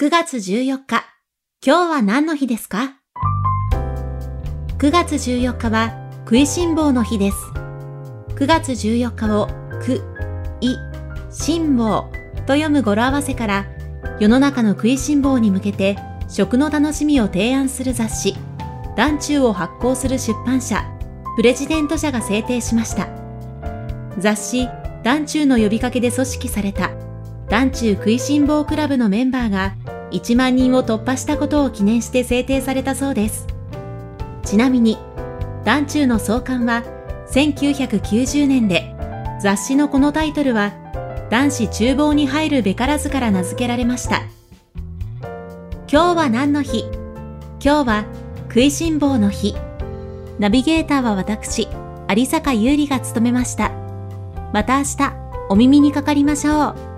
9月14日、今日は何の日ですか ?9 月14日は食いしん坊の日です。9月14日をく、い、しん坊と読む語呂合わせから世の中の食いしん坊に向けて食の楽しみを提案する雑誌、団中を発行する出版社、プレジデント社が制定しました。雑誌、団中の呼びかけで組織された団中食いしん坊クラブのメンバーが1万人を突破したことを記念して制定されたそうです。ちなみに、団中の創刊は1990年で、雑誌のこのタイトルは、男子厨房に入るべからずから名付けられました。今日は何の日？今日は食いしん坊の日。ナビゲーターは私、有坂優里が務めました。また明日、お耳にかかりましょう。